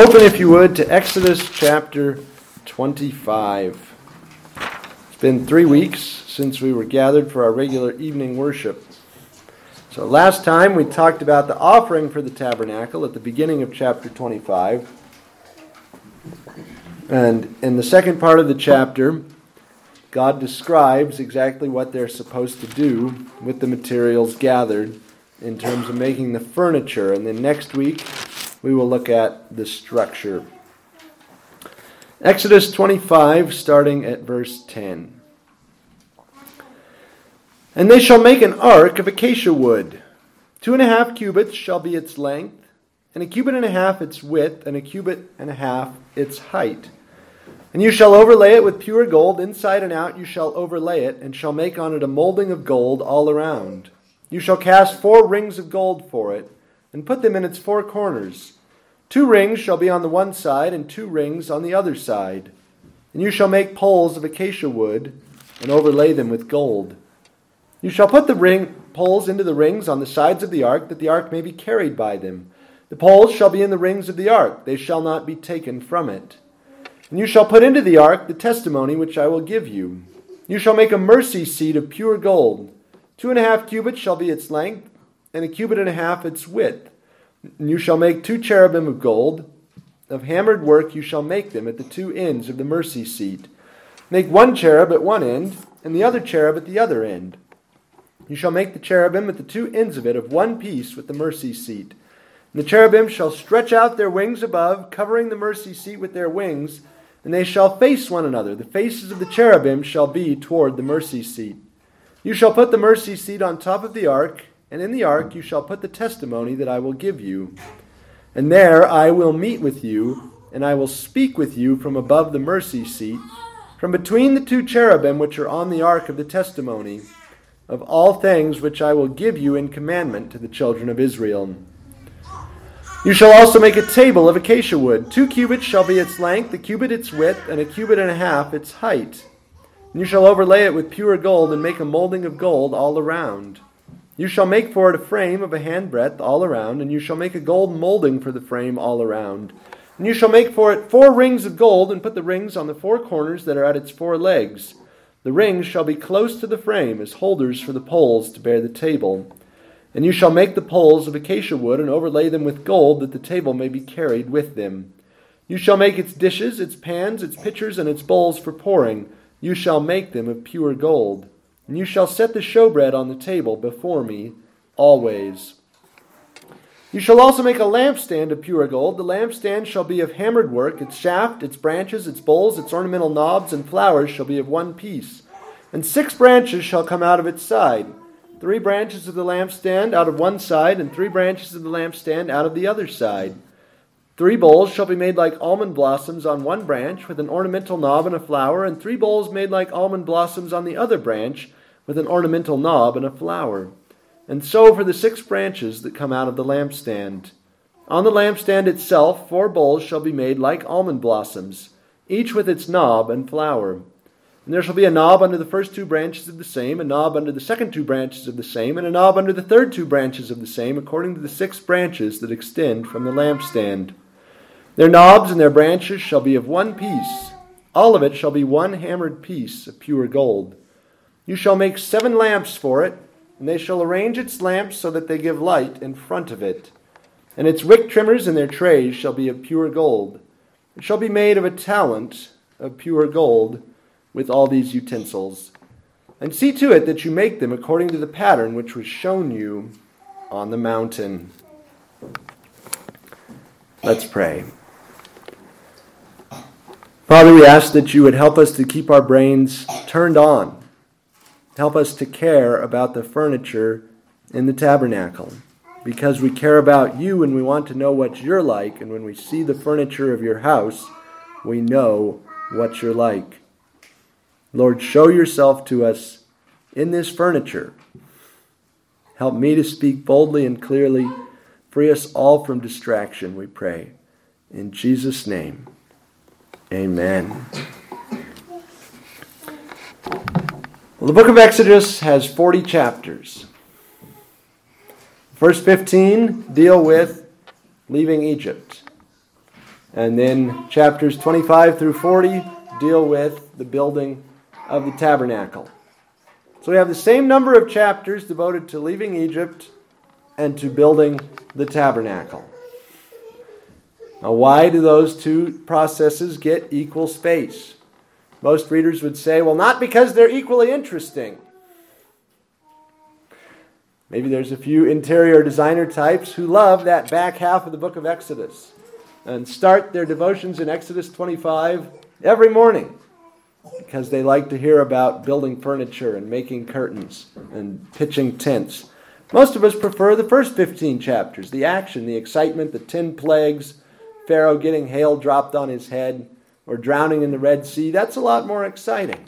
Open, if you would, to Exodus chapter 25. It's been three weeks since we were gathered for our regular evening worship. So, last time we talked about the offering for the tabernacle at the beginning of chapter 25. And in the second part of the chapter, God describes exactly what they're supposed to do with the materials gathered in terms of making the furniture. And then next week, we will look at the structure. Exodus 25, starting at verse 10. And they shall make an ark of acacia wood. Two and a half cubits shall be its length, and a cubit and a half its width, and a cubit and a half its height. And you shall overlay it with pure gold, inside and out you shall overlay it, and shall make on it a molding of gold all around. You shall cast four rings of gold for it and put them in its four corners. Two rings shall be on the one side, and two rings on the other side. And you shall make poles of acacia wood, and overlay them with gold. You shall put the ring poles into the rings on the sides of the ark, that the ark may be carried by them. The poles shall be in the rings of the ark, they shall not be taken from it. And you shall put into the ark the testimony which I will give you. You shall make a mercy seat of pure gold. Two and a half cubits shall be its length, and a cubit and a half its width. And you shall make two cherubim of gold. Of hammered work you shall make them at the two ends of the mercy seat. Make one cherub at one end, and the other cherub at the other end. You shall make the cherubim at the two ends of it of one piece with the mercy seat. And the cherubim shall stretch out their wings above, covering the mercy seat with their wings, and they shall face one another. The faces of the cherubim shall be toward the mercy seat. You shall put the mercy seat on top of the ark and in the ark you shall put the testimony that I will give you. And there I will meet with you, and I will speak with you from above the mercy seat, from between the two cherubim which are on the ark of the testimony, of all things which I will give you in commandment to the children of Israel. You shall also make a table of acacia wood. Two cubits shall be its length, a cubit its width, and a cubit and a half its height. And you shall overlay it with pure gold, and make a molding of gold all around. You shall make for it a frame of a handbreadth all around, and you shall make a gold molding for the frame all around. And you shall make for it four rings of gold, and put the rings on the four corners that are at its four legs. The rings shall be close to the frame as holders for the poles to bear the table. And you shall make the poles of acacia wood, and overlay them with gold, that the table may be carried with them. You shall make its dishes, its pans, its pitchers, and its bowls for pouring. You shall make them of pure gold. And you shall set the showbread on the table before me always. You shall also make a lampstand of pure gold. The lampstand shall be of hammered work. Its shaft, its branches, its bowls, its ornamental knobs, and flowers shall be of one piece. And six branches shall come out of its side three branches of the lampstand out of one side, and three branches of the lampstand out of the other side. Three bowls shall be made like almond blossoms on one branch, with an ornamental knob and a flower, and three bowls made like almond blossoms on the other branch, with an ornamental knob and a flower. And so for the six branches that come out of the lampstand. On the lampstand itself, four bowls shall be made like almond blossoms, each with its knob and flower. And there shall be a knob under the first two branches of the same, a knob under the second two branches of the same, and a knob under the third two branches of the same, according to the six branches that extend from the lampstand. Their knobs and their branches shall be of one piece. All of it shall be one hammered piece of pure gold. You shall make seven lamps for it, and they shall arrange its lamps so that they give light in front of it. And its wick trimmers and their trays shall be of pure gold. It shall be made of a talent of pure gold with all these utensils. And see to it that you make them according to the pattern which was shown you on the mountain. Let's pray. Father, we ask that you would help us to keep our brains turned on Help us to care about the furniture in the tabernacle because we care about you and we want to know what you're like. And when we see the furniture of your house, we know what you're like. Lord, show yourself to us in this furniture. Help me to speak boldly and clearly. Free us all from distraction, we pray. In Jesus' name, amen. Well, the book of Exodus has 40 chapters. First 15 deal with leaving Egypt. And then chapters 25 through 40 deal with the building of the tabernacle. So we have the same number of chapters devoted to leaving Egypt and to building the tabernacle. Now, why do those two processes get equal space? Most readers would say, well, not because they're equally interesting. Maybe there's a few interior designer types who love that back half of the book of Exodus and start their devotions in Exodus 25 every morning because they like to hear about building furniture and making curtains and pitching tents. Most of us prefer the first 15 chapters the action, the excitement, the 10 plagues, Pharaoh getting hail dropped on his head, or drowning in the Red Sea. That's a lot more exciting.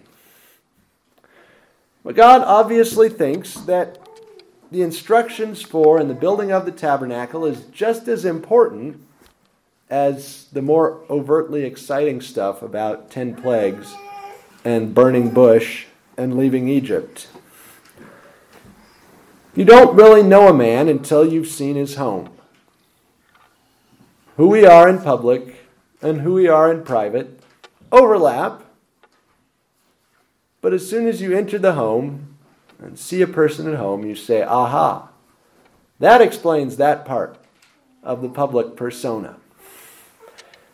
But God obviously thinks that the instructions for and the building of the tabernacle is just as important as the more overtly exciting stuff about 10 plagues and burning bush and leaving Egypt. You don't really know a man until you've seen his home. Who we are in public and who we are in private overlap. But as soon as you enter the home and see a person at home, you say, aha, that explains that part of the public persona.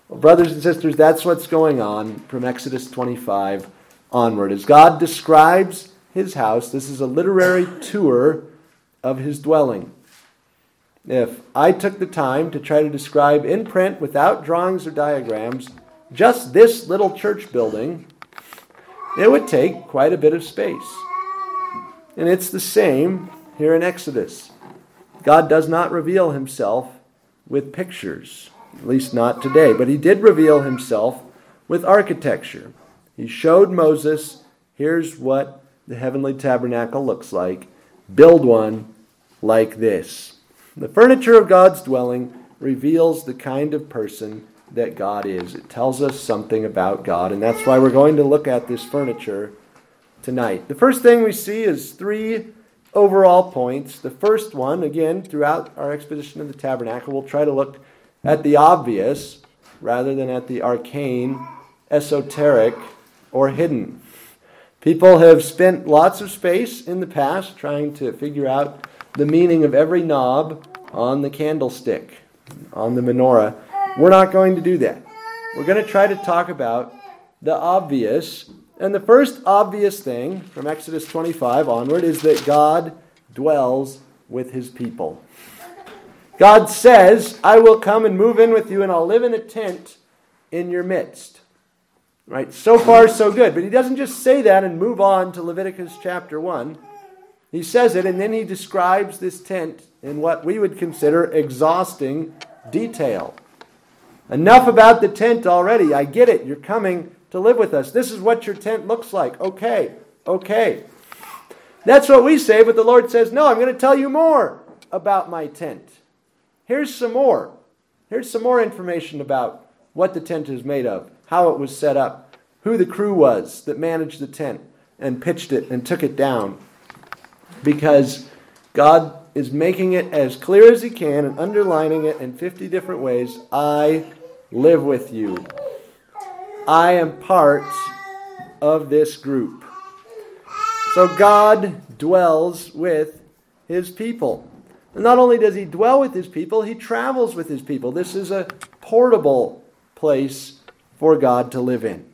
Well, brothers and sisters, that's what's going on from Exodus 25 onward. As God describes his house, this is a literary tour of his dwelling. If I took the time to try to describe in print, without drawings or diagrams, just this little church building, it would take quite a bit of space. And it's the same here in Exodus. God does not reveal himself with pictures, at least not today, but he did reveal himself with architecture. He showed Moses, here's what the heavenly tabernacle looks like. Build one like this. The furniture of God's dwelling reveals the kind of person that God is. It tells us something about God, and that's why we're going to look at this furniture tonight. The first thing we see is three overall points. The first one, again, throughout our exposition of the tabernacle, we'll try to look at the obvious rather than at the arcane, esoteric, or hidden. People have spent lots of space in the past trying to figure out the meaning of every knob on the candlestick, on the menorah. We're not going to do that. We're going to try to talk about the obvious. And the first obvious thing from Exodus 25 onward is that God dwells with his people. God says, I will come and move in with you, and I'll live in a tent in your midst. Right? So far, so good. But he doesn't just say that and move on to Leviticus chapter 1. He says it, and then he describes this tent in what we would consider exhausting detail. Enough about the tent already. I get it. You're coming to live with us. This is what your tent looks like. Okay, okay. That's what we say, but the Lord says, No, I'm going to tell you more about my tent. Here's some more. Here's some more information about what the tent is made of, how it was set up, who the crew was that managed the tent and pitched it and took it down. Because God is making it as clear as He can and underlining it in 50 different ways. I live with you. I am part of this group. So God dwells with his people. And not only does he dwell with his people, he travels with his people. This is a portable place for God to live in.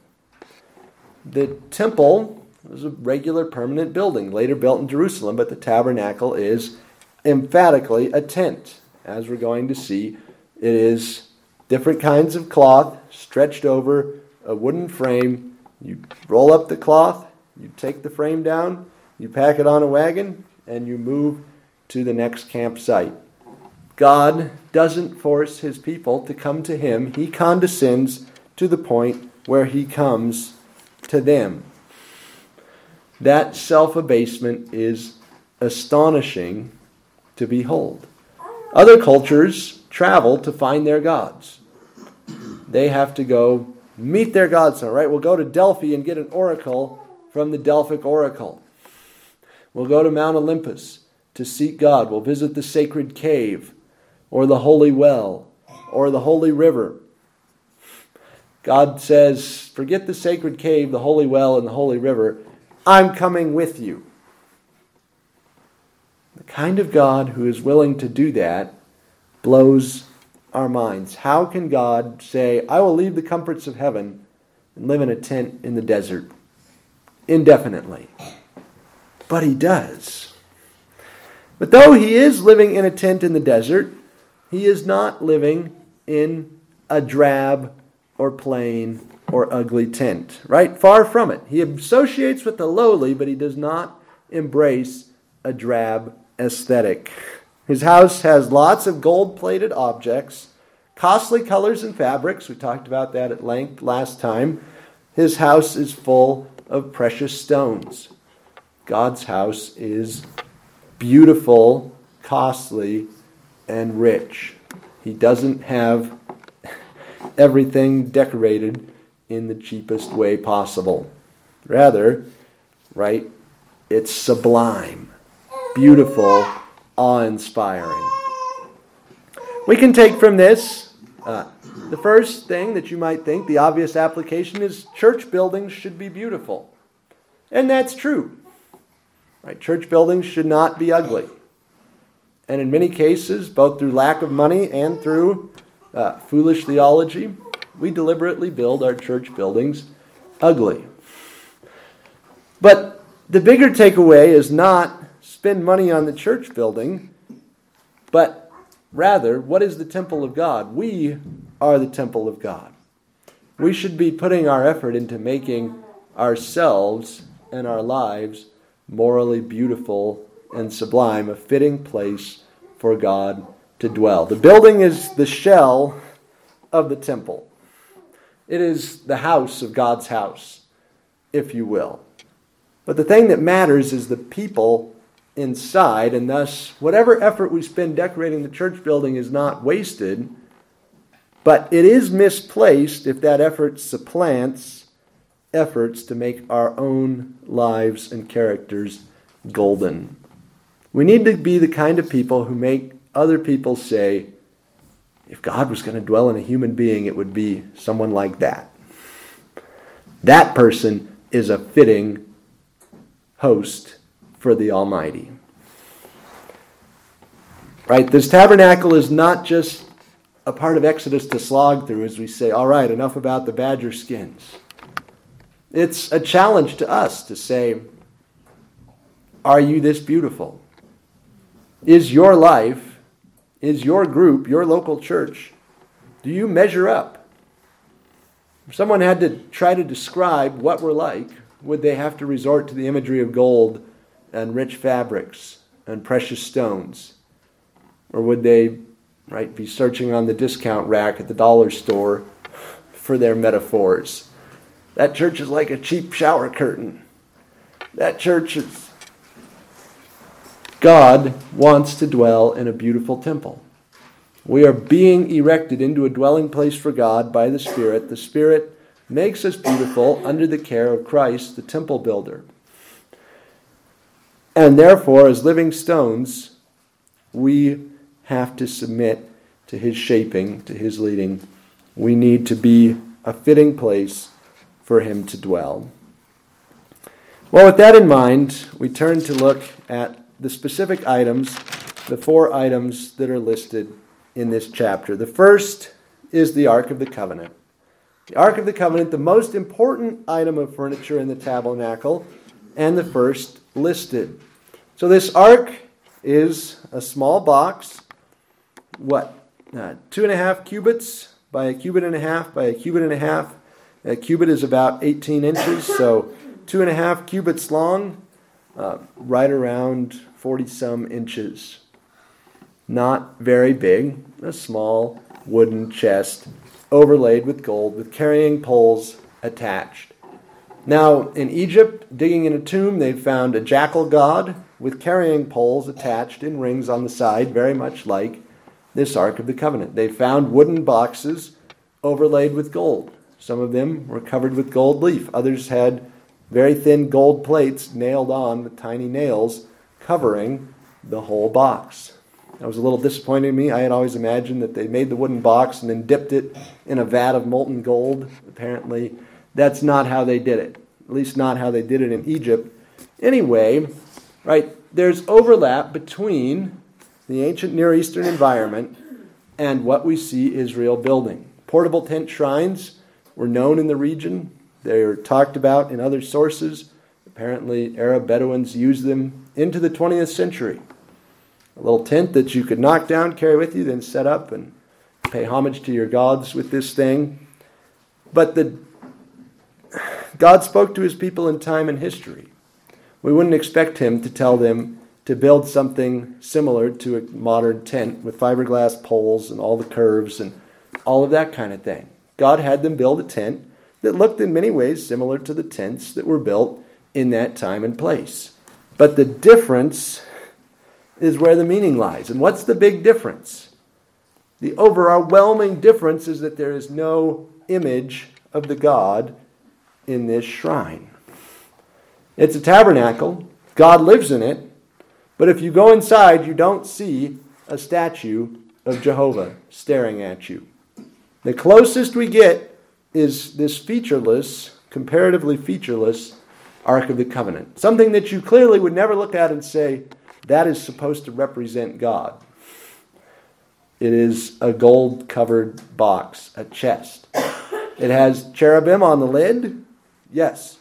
The temple was a regular permanent building, later built in Jerusalem, but the tabernacle is emphatically a tent. As we're going to see, it is different kinds of cloth stretched over a wooden frame. You roll up the cloth, you take the frame down, you pack it on a wagon, and you move to the next campsite. God doesn't force his people to come to him, he condescends to the point where he comes to them. That self abasement is astonishing to behold. Other cultures travel to find their gods. They have to go meet their gods. All right, we'll go to Delphi and get an oracle from the Delphic oracle. We'll go to Mount Olympus to seek God. We'll visit the sacred cave or the holy well or the holy river. God says, Forget the sacred cave, the holy well, and the holy river. I'm coming with you. The kind of God who is willing to do that blows our minds. How can God say, I will leave the comforts of heaven and live in a tent in the desert indefinitely? But he does. But though he is living in a tent in the desert, he is not living in a drab or plain or ugly tent, right? Far from it. He associates with the lowly, but he does not embrace a drab aesthetic. His house has lots of gold plated objects, costly colors and fabrics. We talked about that at length last time. His house is full of precious stones. God's house is beautiful, costly, and rich. He doesn't have everything decorated in the cheapest way possible. Rather, right, it's sublime, beautiful, awe inspiring. We can take from this uh, the first thing that you might think, the obvious application, is church buildings should be beautiful. And that's true. Right? Church buildings should not be ugly. And in many cases, both through lack of money and through uh, foolish theology, we deliberately build our church buildings ugly. But the bigger takeaway is not spend money on the church building, but rather, what is the temple of God? We are the temple of God. We should be putting our effort into making ourselves and our lives morally beautiful and sublime, a fitting place for God to dwell. The building is the shell of the temple. It is the house of God's house, if you will. But the thing that matters is the people inside, and thus, whatever effort we spend decorating the church building is not wasted, but it is misplaced if that effort supplants efforts to make our own lives and characters golden. We need to be the kind of people who make other people say, if God was going to dwell in a human being, it would be someone like that. That person is a fitting host for the Almighty. Right? This tabernacle is not just a part of Exodus to slog through as we say, all right, enough about the badger skins. It's a challenge to us to say, are you this beautiful? Is your life is your group, your local church, do you measure up? If someone had to try to describe what we're like, would they have to resort to the imagery of gold and rich fabrics and precious stones? Or would they right, be searching on the discount rack at the dollar store for their metaphors? That church is like a cheap shower curtain. That church is God wants to dwell in a beautiful temple. We are being erected into a dwelling place for God by the Spirit. The Spirit makes us beautiful under the care of Christ, the temple builder. And therefore, as living stones, we have to submit to his shaping, to his leading. We need to be a fitting place for him to dwell. Well, with that in mind, we turn to look at the specific items, the four items that are listed in this chapter. The first is the Ark of the Covenant. The Ark of the Covenant, the most important item of furniture in the tabernacle, and the first listed. So this Ark is a small box, what, uh, two and a half cubits by a cubit and a half by a cubit and a half. A cubit is about 18 inches, so two and a half cubits long, uh, right around 40 some inches. Not very big, a small wooden chest overlaid with gold with carrying poles attached. Now, in Egypt, digging in a tomb, they found a jackal god with carrying poles attached in rings on the side, very much like this Ark of the Covenant. They found wooden boxes overlaid with gold. Some of them were covered with gold leaf, others had very thin gold plates nailed on with tiny nails covering the whole box. That was a little disappointing to me. I had always imagined that they made the wooden box and then dipped it in a vat of molten gold. Apparently, that's not how they did it. At least, not how they did it in Egypt. Anyway, right, there's overlap between the ancient Near Eastern environment and what we see Israel building. Portable tent shrines were known in the region, they are talked about in other sources. Apparently, Arab Bedouins used them into the 20th century. A little tent that you could knock down, carry with you, then set up and pay homage to your gods with this thing. But the, God spoke to his people in time and history. We wouldn't expect him to tell them to build something similar to a modern tent with fiberglass poles and all the curves and all of that kind of thing. God had them build a tent that looked in many ways similar to the tents that were built in that time and place. But the difference is where the meaning lies. And what's the big difference? The overwhelming difference is that there is no image of the God in this shrine. It's a tabernacle, God lives in it, but if you go inside, you don't see a statue of Jehovah staring at you. The closest we get is this featureless, comparatively featureless Ark of the Covenant. Something that you clearly would never look at and say, that is supposed to represent God. It is a gold covered box, a chest. It has cherubim on the lid, yes,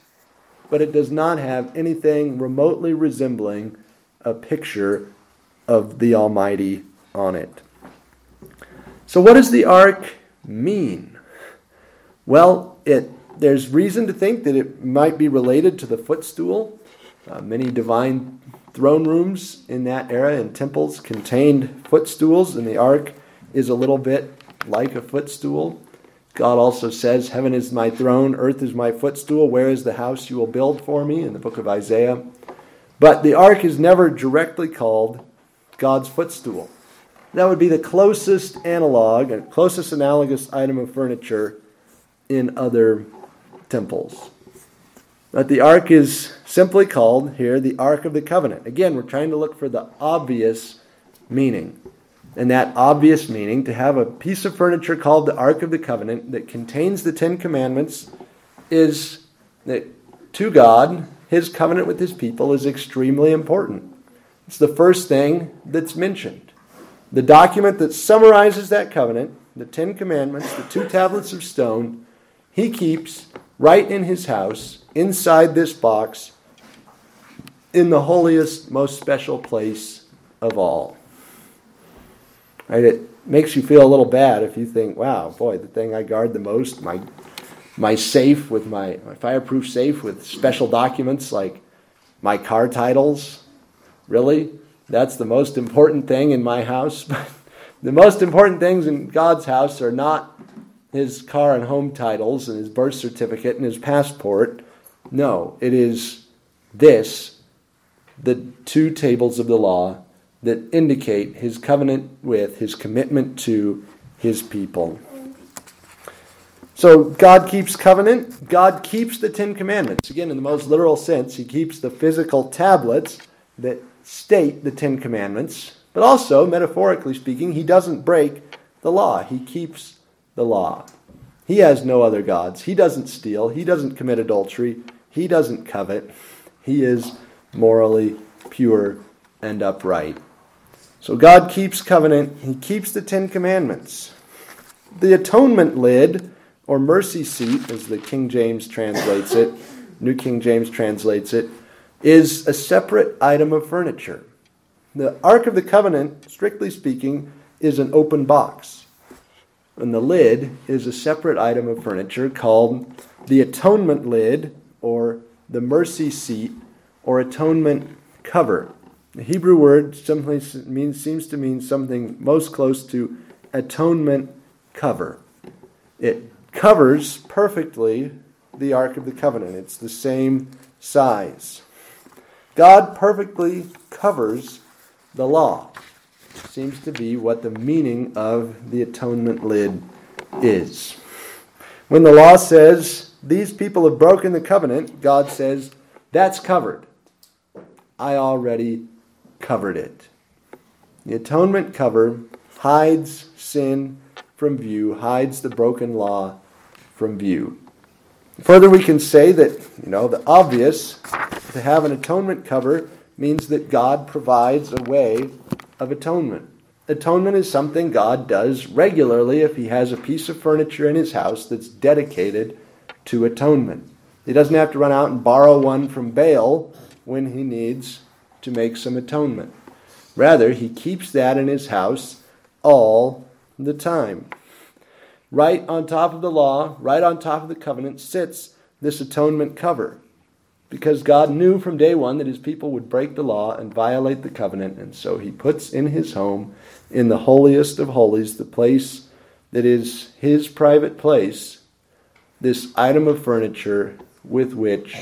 but it does not have anything remotely resembling a picture of the Almighty on it. So, what does the ark mean? Well, it, there's reason to think that it might be related to the footstool. Uh, many divine throne rooms in that era and temples contained footstools, and the ark is a little bit like a footstool. God also says, Heaven is my throne, earth is my footstool. Where is the house you will build for me? in the book of Isaiah. But the ark is never directly called God's footstool. That would be the closest analog and closest analogous item of furniture in other temples. But the ark is simply called here the Ark of the Covenant. Again, we're trying to look for the obvious meaning. And that obvious meaning, to have a piece of furniture called the Ark of the Covenant that contains the Ten Commandments, is that to God, his covenant with his people is extremely important. It's the first thing that's mentioned. The document that summarizes that covenant, the Ten Commandments, the two tablets of stone, he keeps right in his house, inside this box, in the holiest, most special place of all. Right? It makes you feel a little bad if you think, wow, boy, the thing I guard the most, my, my safe with my, my fireproof safe with special documents like my car titles, really? That's the most important thing in my house. the most important things in God's house are not his car and home titles and his birth certificate and his passport. No, it is this, the two tables of the law that indicate his covenant with, his commitment to his people. So God keeps covenant. God keeps the Ten Commandments. Again, in the most literal sense, he keeps the physical tablets that state the Ten Commandments, but also, metaphorically speaking, he doesn't break the law. He keeps the law. He has no other gods. He doesn't steal. He doesn't commit adultery. He doesn't covet. He is morally pure and upright. So God keeps covenant. He keeps the Ten Commandments. The atonement lid, or mercy seat, as the King James translates it, New King James translates it, is a separate item of furniture. The Ark of the Covenant, strictly speaking, is an open box. And the lid is a separate item of furniture called the atonement lid or the mercy seat or atonement cover. The Hebrew word simply means, seems to mean something most close to atonement cover. It covers perfectly the Ark of the Covenant. It's the same size. God perfectly covers the law. Seems to be what the meaning of the atonement lid is. When the law says, these people have broken the covenant, God says, that's covered. I already covered it. The atonement cover hides sin from view, hides the broken law from view. Further, we can say that, you know, the obvious to have an atonement cover means that God provides a way of atonement. Atonement is something God does regularly if he has a piece of furniture in his house that's dedicated to atonement. He doesn't have to run out and borrow one from Baal when he needs to make some atonement. Rather, he keeps that in his house all the time. Right on top of the law, right on top of the covenant, sits this atonement cover. Because God knew from day one that his people would break the law and violate the covenant, and so he puts in his home, in the holiest of holies, the place that is his private place, this item of furniture with which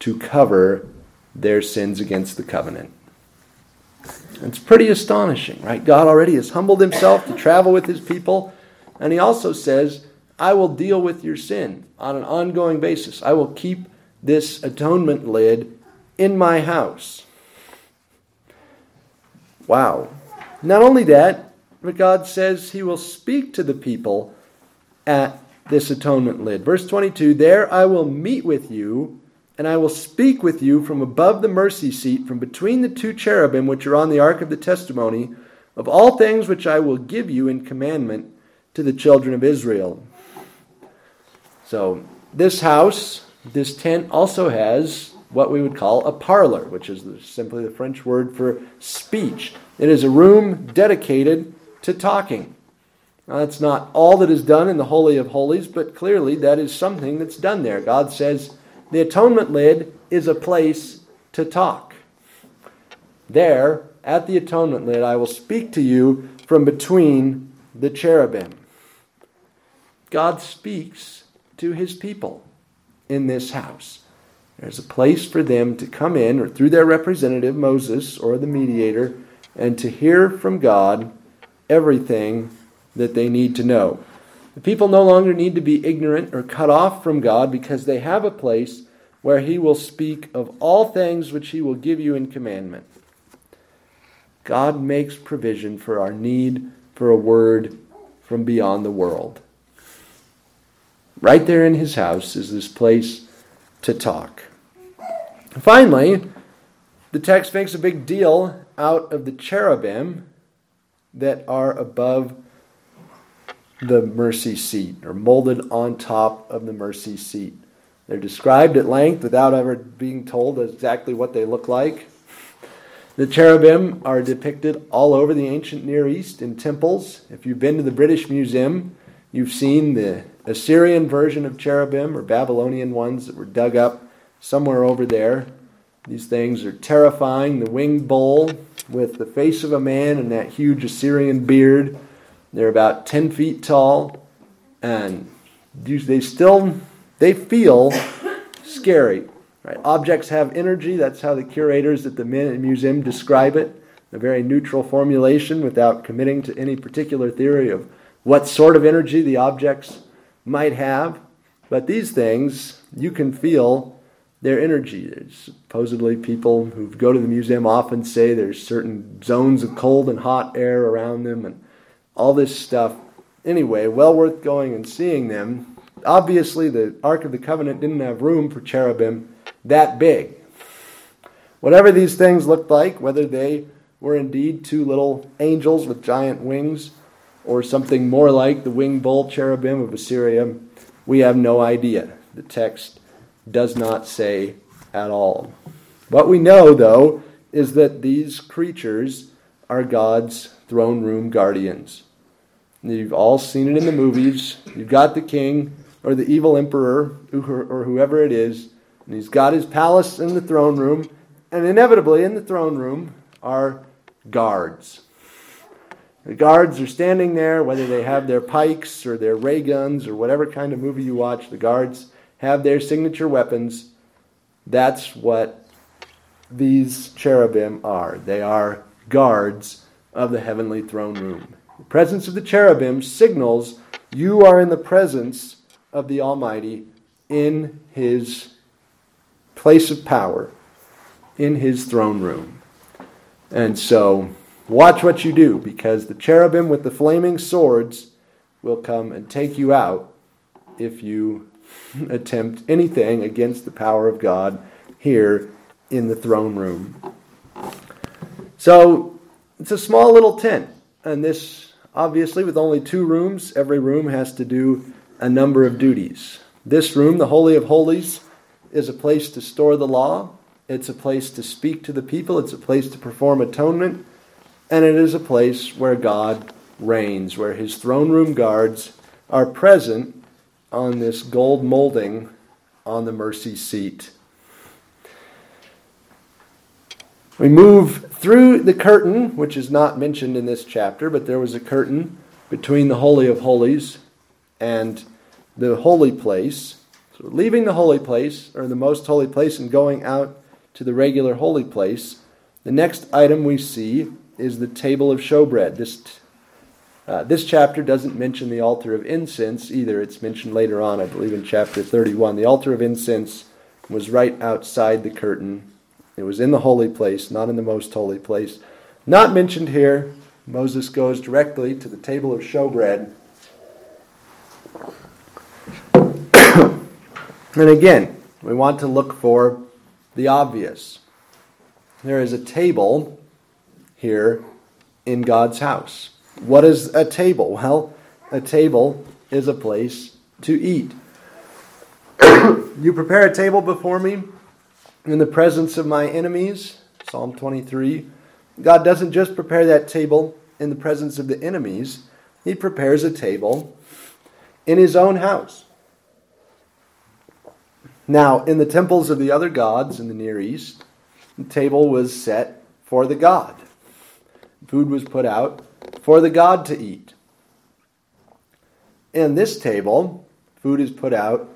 to cover their sins against the covenant. It's pretty astonishing, right? God already has humbled himself to travel with his people, and he also says, I will deal with your sin on an ongoing basis. I will keep this atonement lid in my house. Wow. Not only that, but God says he will speak to the people at this atonement lid. Verse 22 There I will meet with you and I will speak with you from above the mercy seat, from between the two cherubim which are on the ark of the testimony, of all things which I will give you in commandment to the children of Israel. So, this house, this tent, also has what we would call a parlor, which is simply the French word for speech. It is a room dedicated to talking. Now, that's not all that is done in the Holy of Holies, but clearly that is something that's done there. God says, the atonement lid is a place to talk. There, at the atonement lid, I will speak to you from between the cherubim. God speaks to his people in this house. There's a place for them to come in, or through their representative, Moses, or the mediator, and to hear from God everything that they need to know. The people no longer need to be ignorant or cut off from God because they have a place where He will speak of all things which He will give you in commandment. God makes provision for our need for a word from beyond the world. Right there in His house is this place to talk. Finally, the text makes a big deal out of the cherubim that are above the mercy seat or molded on top of the mercy seat. They're described at length without ever being told exactly what they look like. The cherubim are depicted all over the ancient Near East in temples. If you've been to the British Museum, you've seen the Assyrian version of cherubim or Babylonian ones that were dug up somewhere over there. These things are terrifying. The winged bull with the face of a man and that huge Assyrian beard they're about 10 feet tall, and they still they feel scary. Right? Objects have energy. That's how the curators at the museum describe it. A very neutral formulation without committing to any particular theory of what sort of energy the objects might have. But these things, you can feel their energy. There's supposedly people who go to the museum often say there's certain zones of cold and hot air around them, and all this stuff. Anyway, well worth going and seeing them. Obviously, the Ark of the Covenant didn't have room for cherubim that big. Whatever these things looked like, whether they were indeed two little angels with giant wings or something more like the winged bull cherubim of Assyria, we have no idea. The text does not say at all. What we know, though, is that these creatures are God's throne room guardians. You've all seen it in the movies. You've got the king or the evil emperor or whoever it is, and he's got his palace in the throne room, and inevitably in the throne room are guards. The guards are standing there, whether they have their pikes or their ray guns or whatever kind of movie you watch, the guards have their signature weapons. That's what these cherubim are. They are guards of the heavenly throne room. The presence of the cherubim signals you are in the presence of the Almighty in his place of power, in his throne room. And so Watch what you do, because the cherubim with the flaming swords will come and take you out if you attempt anything against the power of God here in the throne room. So it's a small little tent, and this obviously with only two rooms, every room has to do a number of duties. This room, the Holy of Holies, is a place to store the law, it's a place to speak to the people, it's a place to perform atonement, and it is a place where God reigns, where his throne room guards are present on this gold molding on the mercy seat. We move through the curtain, which is not mentioned in this chapter, but there was a curtain between the Holy of Holies and the holy place. So, leaving the holy place, or the most holy place, and going out to the regular holy place, the next item we see is the table of showbread. This, uh, this chapter doesn't mention the altar of incense either. It's mentioned later on, I believe, in chapter 31. The altar of incense was right outside the curtain it was in the holy place, not in the most holy place. Not mentioned here. Moses goes directly to the table of showbread. and again, we want to look for the obvious. There is a table here in God's house. What is a table? Well, a table is a place to eat. you prepare a table before me in the presence of my enemies, Psalm 23. God doesn't just prepare that table in the presence of the enemies, He prepares a table in His own house. Now, in the temples of the other gods in the Near East, the table was set for the god. Food was put out for the god to eat. In this table, food is put out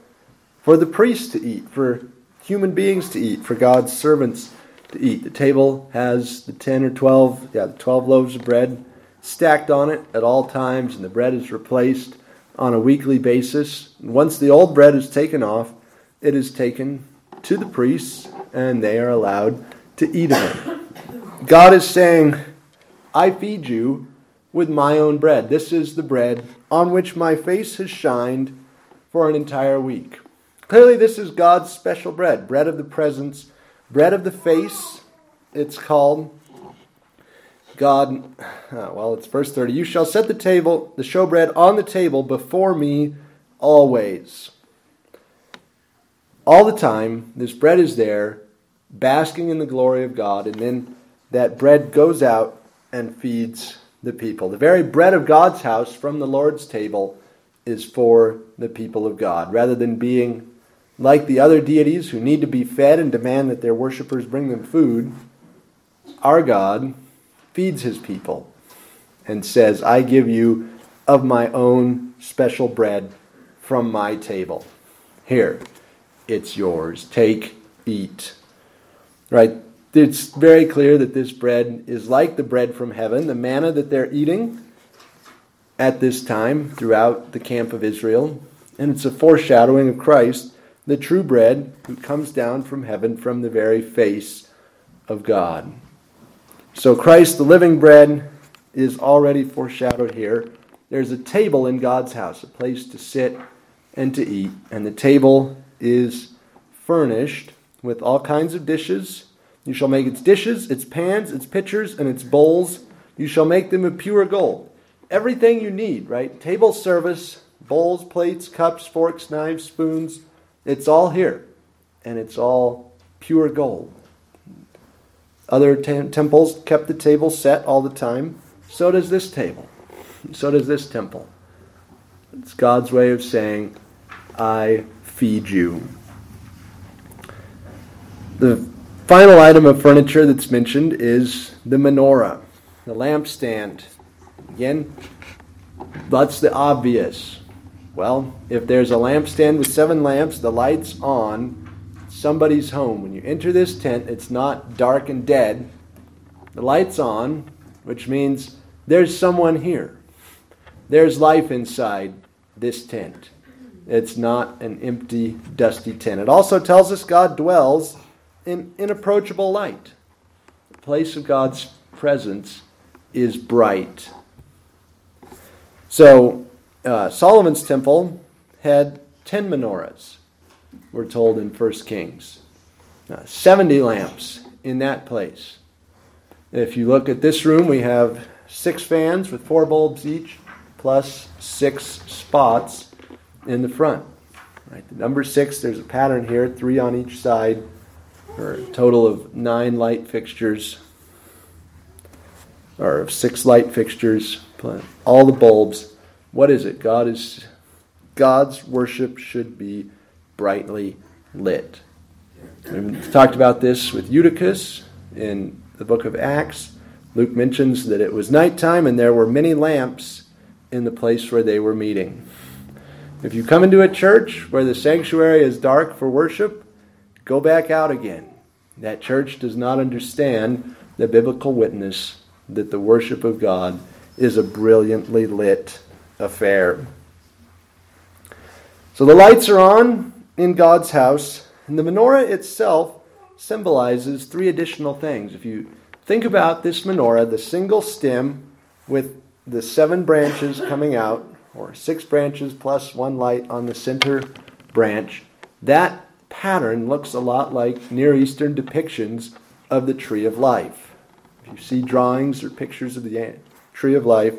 for the priest to eat, for human beings to eat, for God's servants to eat. The table has the 10 or 12, yeah, the 12 loaves of bread stacked on it at all times, and the bread is replaced on a weekly basis. And once the old bread is taken off, it is taken to the priests, and they are allowed to eat of it. God is saying, I feed you with my own bread. This is the bread on which my face has shined for an entire week. Clearly, this is God's special bread, bread of the presence, bread of the face, it's called. God, uh, well, it's verse 30. You shall set the table, the showbread on the table before me always. All the time, this bread is there, basking in the glory of God, and then that bread goes out and feeds the people. The very bread of God's house from the Lord's table is for the people of God, rather than being like the other deities who need to be fed and demand that their worshippers bring them food, our God feeds his people and says, I give you of my own special bread from my table. Here, it's yours. Take, eat. Right? It's very clear that this bread is like the bread from heaven, the manna that they're eating at this time throughout the camp of Israel. And it's a foreshadowing of Christ the true bread who comes down from heaven from the very face of God. So Christ, the living bread, is already foreshadowed here. There's a table in God's house, a place to sit and to eat, and the table is furnished with all kinds of dishes. You shall make its dishes, its pans, its pitchers, and its bowls. You shall make them of pure gold. Everything you need, right? Table service, bowls, plates, cups, forks, knives, spoons it's all here, and it's all pure gold. Other te- temples kept the table set all the time. So does this table. So does this temple. It's God's way of saying, I feed you. The final item of furniture that's mentioned is the menorah, the lampstand. Again, that's the obvious. Well, if there's a lampstand with seven lamps, the light's on, somebody's home. When you enter this tent, it's not dark and dead. The light's on, which means there's someone here. There's life inside this tent. It's not an empty, dusty tent. It also tells us God dwells in inapproachable light. The place of God's presence is bright. So, uh, Solomon's temple had 10 menorahs, we're told in 1 Kings. Uh, 70 lamps in that place. If you look at this room, we have six fans with four bulbs each, plus six spots in the front. Right, the number six, there's a pattern here, three on each side, or a total of nine light fixtures, or of six light fixtures, all the bulbs. What is it? God is God's worship should be brightly lit. We talked about this with Eutychus in the book of Acts. Luke mentions that it was nighttime and there were many lamps in the place where they were meeting. If you come into a church where the sanctuary is dark for worship, go back out again. That church does not understand the biblical witness that the worship of God is a brilliantly lit affair. So the lights are on in God's house, and the menorah itself symbolizes three additional things. If you think about this menorah, the single stem with the seven branches coming out, or six branches plus one light on the center branch, that pattern looks a lot like Near Eastern depictions of the tree of life. If you see drawings or pictures of the tree of life,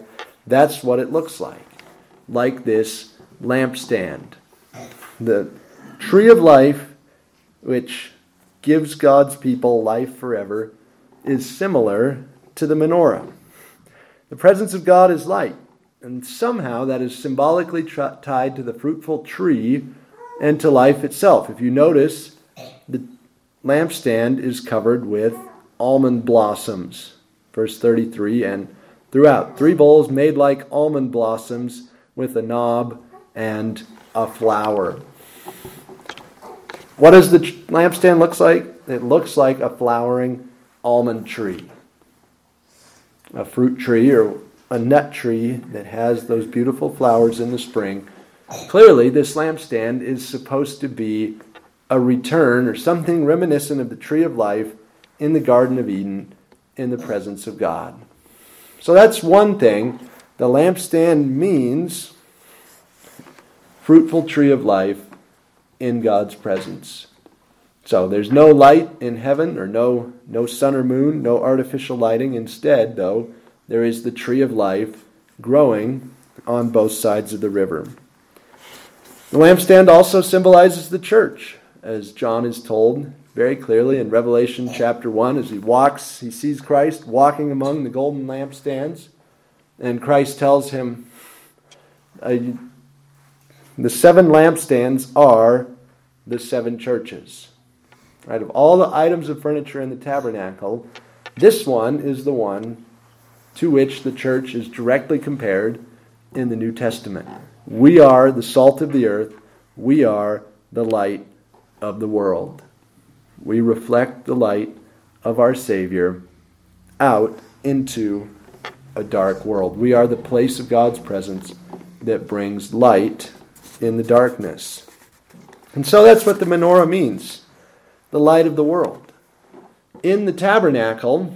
that's what it looks like. Like this lampstand. The tree of life, which gives God's people life forever, is similar to the menorah. The presence of God is light, and somehow that is symbolically tied to the fruitful tree and to life itself. If you notice, the lampstand is covered with almond blossoms, verse 33, and throughout. Three bowls made like almond blossoms with a knob and a flower. What does the lampstand look like? It looks like a flowering almond tree, a fruit tree or a nut tree that has those beautiful flowers in the spring. Clearly, this lampstand is supposed to be a return or something reminiscent of the tree of life in the Garden of Eden in the presence of God. So that's one thing. The lampstand means fruitful tree of life in God's presence. So there's no light in heaven or no no sun or moon, no artificial lighting. Instead, though, there is the tree of life growing on both sides of the river. The lampstand also symbolizes the church, as John is told very clearly in Revelation chapter 1 as he walks, he sees Christ walking among the golden lampstands, and Christ tells him, the seven lampstands are the seven churches. Right, of all the items of furniture in the tabernacle, this one is the one to which the church is directly compared in the New Testament. We are the salt of the earth, we are the light of the world. We reflect the light of our Savior out into a dark world. We are the place of God's presence that brings light in the darkness. And so that's what the menorah means the light of the world. In the tabernacle,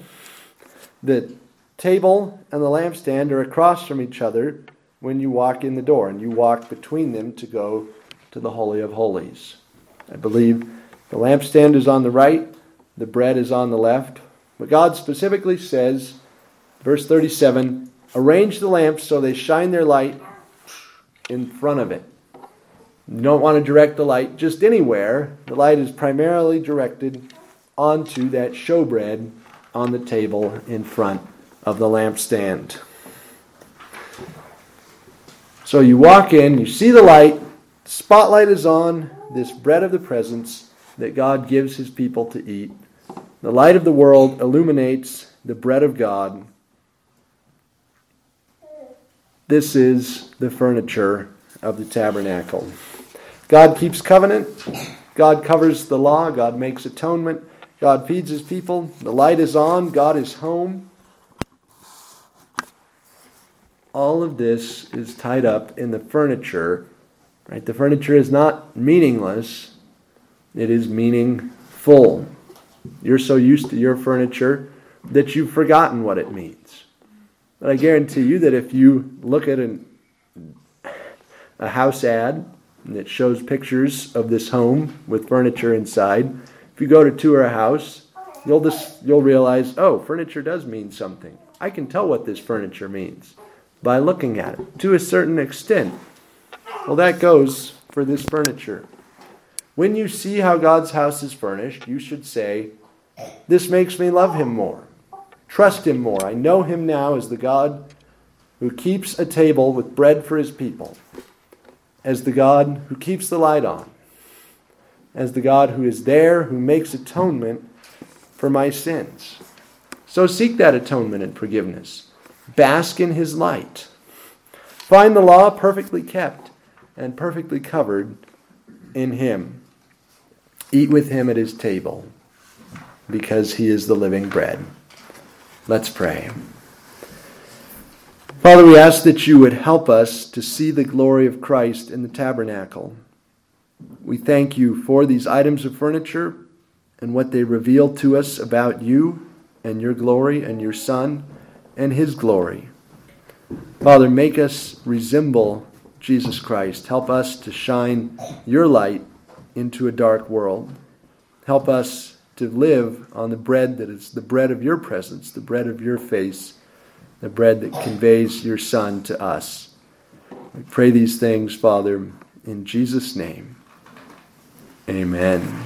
the table and the lampstand are across from each other when you walk in the door, and you walk between them to go to the Holy of Holies. I believe the lampstand is on the right, the bread is on the left. But God specifically says, verse 37 arrange the lamps so they shine their light in front of it. You don't want to direct the light just anywhere. The light is primarily directed onto that showbread on the table in front of the lampstand. So you walk in, you see the light, spotlight is on this bread of the presence that God gives his people to eat. The light of the world illuminates the bread of God. This is the furniture of the tabernacle. God keeps covenant. God covers the law. God makes atonement. God feeds his people. The light is on. God is home. All of this is tied up in the furniture. Right? The furniture is not meaningless. It is meaningful. You're so used to your furniture that you've forgotten what it means. But I guarantee you that if you look at an, a house ad it shows pictures of this home with furniture inside, if you go to tour a house, you'll just you'll realize, oh, furniture does mean something. I can tell what this furniture means by looking at it to a certain extent. Well, that goes for this furniture. When you see how God's house is furnished, you should say, This makes me love Him more, trust Him more. I know Him now as the God who keeps a table with bread for His people, as the God who keeps the light on, as the God who is there, who makes atonement for my sins. So seek that atonement and forgiveness. Bask in His light. Find the law perfectly kept and perfectly covered in Him. Eat with him at his table because he is the living bread. Let's pray. Father, we ask that you would help us to see the glory of Christ in the tabernacle. We thank you for these items of furniture and what they reveal to us about you and your glory and your Son and his glory. Father, make us resemble Jesus Christ. Help us to shine your light into a dark world. Help us to live on the bread that is the bread of your presence, the bread of your face, the bread that conveys your Son to us. We pray these things, Father, in Jesus' name. Amen.